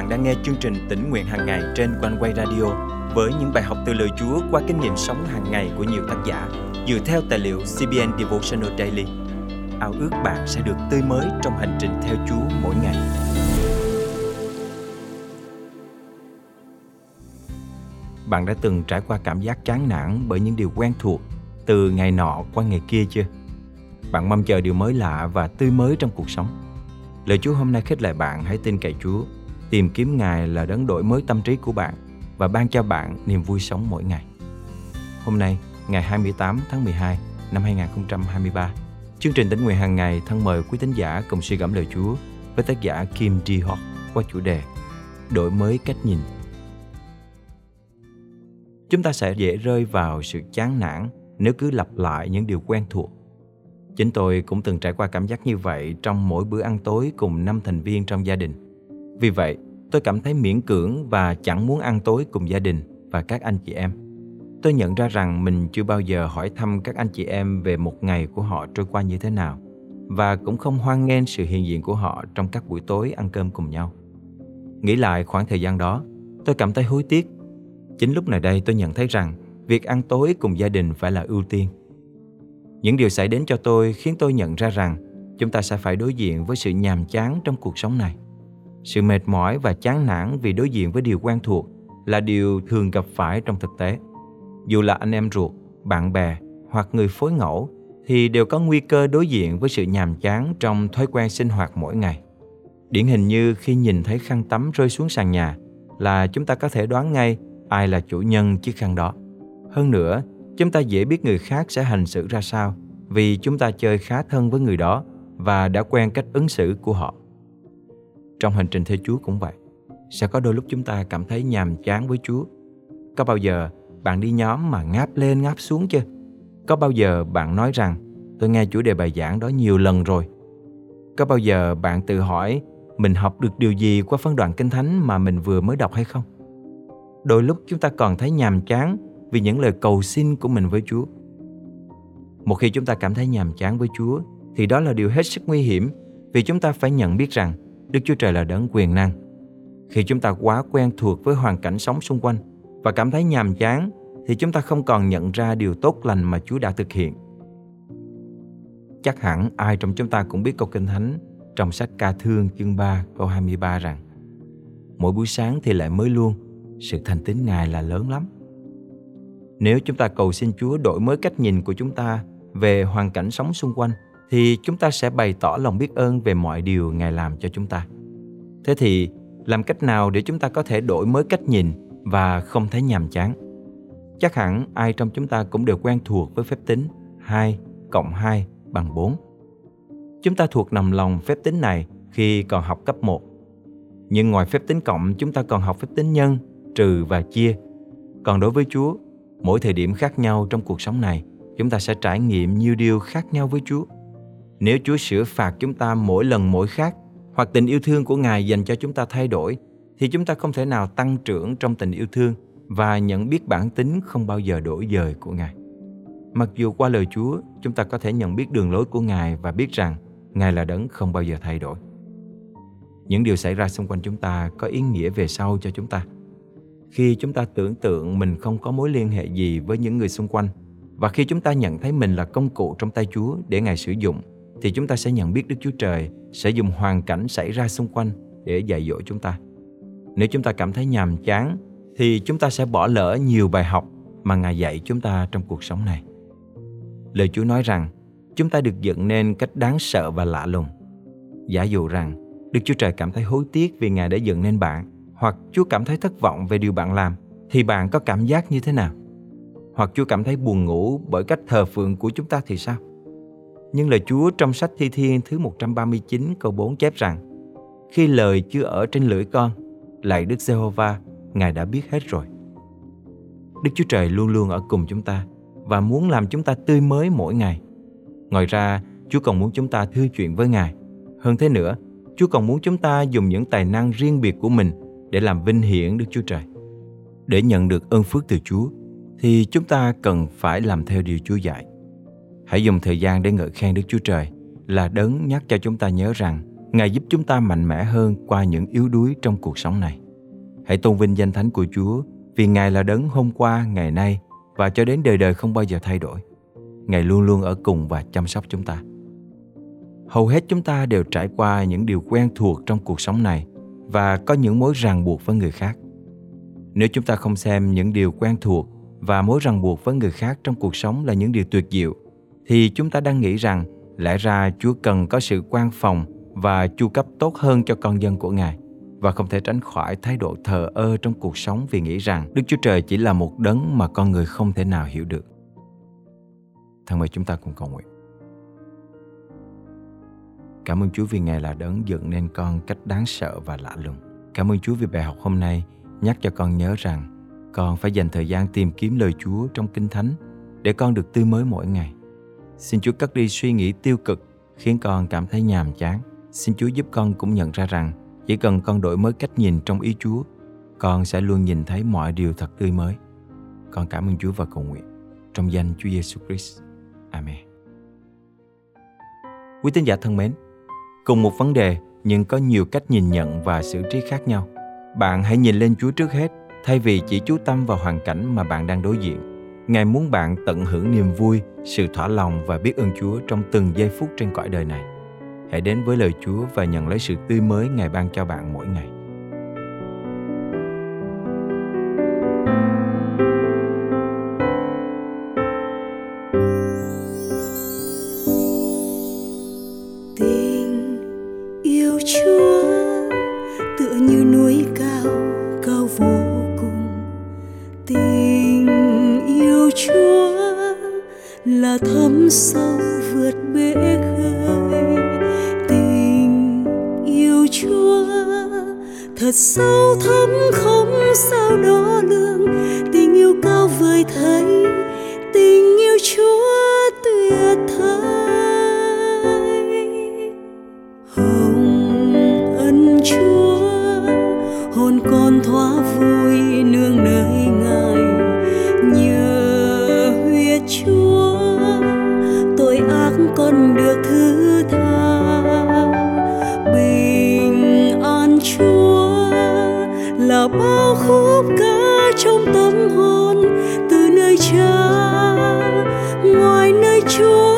bạn đang nghe chương trình tỉnh nguyện hàng ngày trên quanh quay radio với những bài học từ lời Chúa qua kinh nghiệm sống hàng ngày của nhiều tác giả dựa theo tài liệu CBN Devotional Daily. Ao ước bạn sẽ được tươi mới trong hành trình theo Chúa mỗi ngày. Bạn đã từng trải qua cảm giác chán nản bởi những điều quen thuộc từ ngày nọ qua ngày kia chưa? Bạn mong chờ điều mới lạ và tươi mới trong cuộc sống. Lời Chúa hôm nay khích lệ bạn hãy tin cậy Chúa, tìm kiếm Ngài là đấng đổi mới tâm trí của bạn và ban cho bạn niềm vui sống mỗi ngày. Hôm nay, ngày 28 tháng 12 năm 2023, chương trình tính nguyện hàng ngày thân mời quý tín giả cùng suy gẫm lời Chúa với tác giả Kim Ji Hock qua chủ đề Đổi mới cách nhìn. Chúng ta sẽ dễ rơi vào sự chán nản nếu cứ lặp lại những điều quen thuộc. Chính tôi cũng từng trải qua cảm giác như vậy trong mỗi bữa ăn tối cùng năm thành viên trong gia đình. Vì vậy, tôi cảm thấy miễn cưỡng và chẳng muốn ăn tối cùng gia đình và các anh chị em. Tôi nhận ra rằng mình chưa bao giờ hỏi thăm các anh chị em về một ngày của họ trôi qua như thế nào và cũng không hoan nghênh sự hiện diện của họ trong các buổi tối ăn cơm cùng nhau. Nghĩ lại khoảng thời gian đó, tôi cảm thấy hối tiếc. Chính lúc này đây tôi nhận thấy rằng việc ăn tối cùng gia đình phải là ưu tiên. Những điều xảy đến cho tôi khiến tôi nhận ra rằng chúng ta sẽ phải đối diện với sự nhàm chán trong cuộc sống này. Sự mệt mỏi và chán nản vì đối diện với điều quen thuộc là điều thường gặp phải trong thực tế. Dù là anh em ruột, bạn bè hoặc người phối ngẫu thì đều có nguy cơ đối diện với sự nhàm chán trong thói quen sinh hoạt mỗi ngày. Điển hình như khi nhìn thấy khăn tắm rơi xuống sàn nhà là chúng ta có thể đoán ngay ai là chủ nhân chiếc khăn đó. Hơn nữa, chúng ta dễ biết người khác sẽ hành xử ra sao vì chúng ta chơi khá thân với người đó và đã quen cách ứng xử của họ. Trong hành trình theo Chúa cũng vậy. Sẽ có đôi lúc chúng ta cảm thấy nhàm chán với Chúa. Có bao giờ bạn đi nhóm mà ngáp lên ngáp xuống chưa? Có bao giờ bạn nói rằng, tôi nghe chủ đề bài giảng đó nhiều lần rồi? Có bao giờ bạn tự hỏi mình học được điều gì qua phân đoạn kinh thánh mà mình vừa mới đọc hay không? Đôi lúc chúng ta còn thấy nhàm chán vì những lời cầu xin của mình với Chúa. Một khi chúng ta cảm thấy nhàm chán với Chúa, thì đó là điều hết sức nguy hiểm vì chúng ta phải nhận biết rằng Đức Chúa Trời là đấng quyền năng. Khi chúng ta quá quen thuộc với hoàn cảnh sống xung quanh và cảm thấy nhàm chán thì chúng ta không còn nhận ra điều tốt lành mà Chúa đã thực hiện. Chắc hẳn ai trong chúng ta cũng biết câu kinh thánh trong sách ca thương chương 3 câu 23 rằng Mỗi buổi sáng thì lại mới luôn, sự thành tín Ngài là lớn lắm. Nếu chúng ta cầu xin Chúa đổi mới cách nhìn của chúng ta về hoàn cảnh sống xung quanh thì chúng ta sẽ bày tỏ lòng biết ơn về mọi điều Ngài làm cho chúng ta. Thế thì, làm cách nào để chúng ta có thể đổi mới cách nhìn và không thấy nhàm chán? Chắc hẳn ai trong chúng ta cũng đều quen thuộc với phép tính 2 cộng 2 bằng 4. Chúng ta thuộc nằm lòng phép tính này khi còn học cấp 1. Nhưng ngoài phép tính cộng, chúng ta còn học phép tính nhân, trừ và chia. Còn đối với Chúa, mỗi thời điểm khác nhau trong cuộc sống này, chúng ta sẽ trải nghiệm nhiều điều khác nhau với Chúa. Nếu Chúa sửa phạt chúng ta mỗi lần mỗi khác, hoặc tình yêu thương của Ngài dành cho chúng ta thay đổi, thì chúng ta không thể nào tăng trưởng trong tình yêu thương và nhận biết bản tính không bao giờ đổi dời của Ngài. Mặc dù qua lời Chúa, chúng ta có thể nhận biết đường lối của Ngài và biết rằng Ngài là đấng không bao giờ thay đổi. Những điều xảy ra xung quanh chúng ta có ý nghĩa về sau cho chúng ta. Khi chúng ta tưởng tượng mình không có mối liên hệ gì với những người xung quanh và khi chúng ta nhận thấy mình là công cụ trong tay Chúa để Ngài sử dụng thì chúng ta sẽ nhận biết Đức Chúa Trời sẽ dùng hoàn cảnh xảy ra xung quanh để dạy dỗ chúng ta. Nếu chúng ta cảm thấy nhàm chán, thì chúng ta sẽ bỏ lỡ nhiều bài học mà Ngài dạy chúng ta trong cuộc sống này. Lời Chúa nói rằng, chúng ta được dựng nên cách đáng sợ và lạ lùng. Giả dụ rằng, Đức Chúa Trời cảm thấy hối tiếc vì Ngài đã dựng nên bạn, hoặc Chúa cảm thấy thất vọng về điều bạn làm, thì bạn có cảm giác như thế nào? Hoặc Chúa cảm thấy buồn ngủ bởi cách thờ phượng của chúng ta thì sao? Nhưng lời Chúa trong sách Thi Thiên thứ 139 câu 4 chép rằng Khi lời chưa ở trên lưỡi con, lạy Đức Giê-hô-va, Ngài đã biết hết rồi. Đức Chúa Trời luôn luôn ở cùng chúng ta và muốn làm chúng ta tươi mới mỗi ngày. Ngoài ra, Chúa còn muốn chúng ta thư chuyện với Ngài. Hơn thế nữa, Chúa còn muốn chúng ta dùng những tài năng riêng biệt của mình để làm vinh hiển Đức Chúa Trời. Để nhận được ơn phước từ Chúa, thì chúng ta cần phải làm theo điều Chúa dạy. Hãy dùng thời gian để ngợi khen Đức Chúa Trời là đấng nhắc cho chúng ta nhớ rằng Ngài giúp chúng ta mạnh mẽ hơn qua những yếu đuối trong cuộc sống này. Hãy tôn vinh danh thánh của Chúa vì Ngài là đấng hôm qua, ngày nay và cho đến đời đời không bao giờ thay đổi. Ngài luôn luôn ở cùng và chăm sóc chúng ta. Hầu hết chúng ta đều trải qua những điều quen thuộc trong cuộc sống này và có những mối ràng buộc với người khác. Nếu chúng ta không xem những điều quen thuộc và mối ràng buộc với người khác trong cuộc sống là những điều tuyệt diệu, thì chúng ta đang nghĩ rằng lẽ ra Chúa cần có sự quan phòng và chu cấp tốt hơn cho con dân của Ngài và không thể tránh khỏi thái độ thờ ơ trong cuộc sống vì nghĩ rằng Đức Chúa Trời chỉ là một đấng mà con người không thể nào hiểu được. Thân mời chúng ta cùng cầu nguyện. Cảm ơn Chúa vì Ngài là đấng dựng nên con cách đáng sợ và lạ lùng. Cảm ơn Chúa vì bài học hôm nay nhắc cho con nhớ rằng con phải dành thời gian tìm kiếm lời Chúa trong Kinh Thánh để con được tươi mới mỗi ngày. Xin Chúa cất đi suy nghĩ tiêu cực khiến con cảm thấy nhàm chán. Xin Chúa giúp con cũng nhận ra rằng chỉ cần con đổi mới cách nhìn trong ý Chúa, con sẽ luôn nhìn thấy mọi điều thật tươi mới. Con cảm ơn Chúa và cầu nguyện. Trong danh Chúa Giêsu Christ. Amen. Quý tín giả thân mến, cùng một vấn đề nhưng có nhiều cách nhìn nhận và xử trí khác nhau. Bạn hãy nhìn lên Chúa trước hết, thay vì chỉ chú tâm vào hoàn cảnh mà bạn đang đối diện. Ngài muốn bạn tận hưởng niềm vui, sự thỏa lòng và biết ơn Chúa trong từng giây phút trên cõi đời này. Hãy đến với lời Chúa và nhận lấy sự tươi mới Ngài ban cho bạn mỗi ngày. Chúa là thấm sâu vượt bể khơi. Tình yêu chúa thật sâu thấm không sao đo lường. Tình yêu cao vời thấy là bao khúc ca trong tâm hồn từ nơi cha ngoài nơi chúa.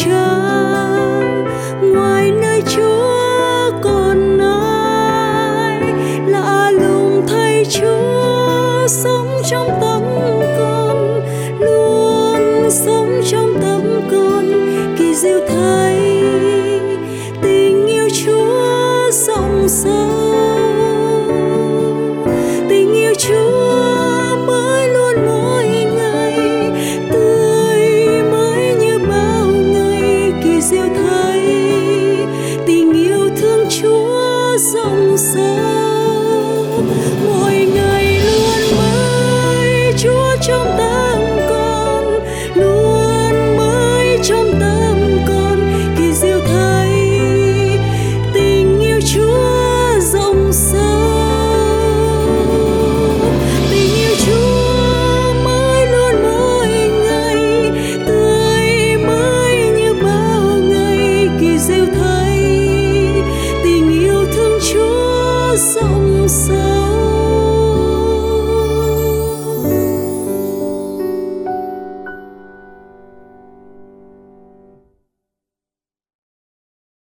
chưa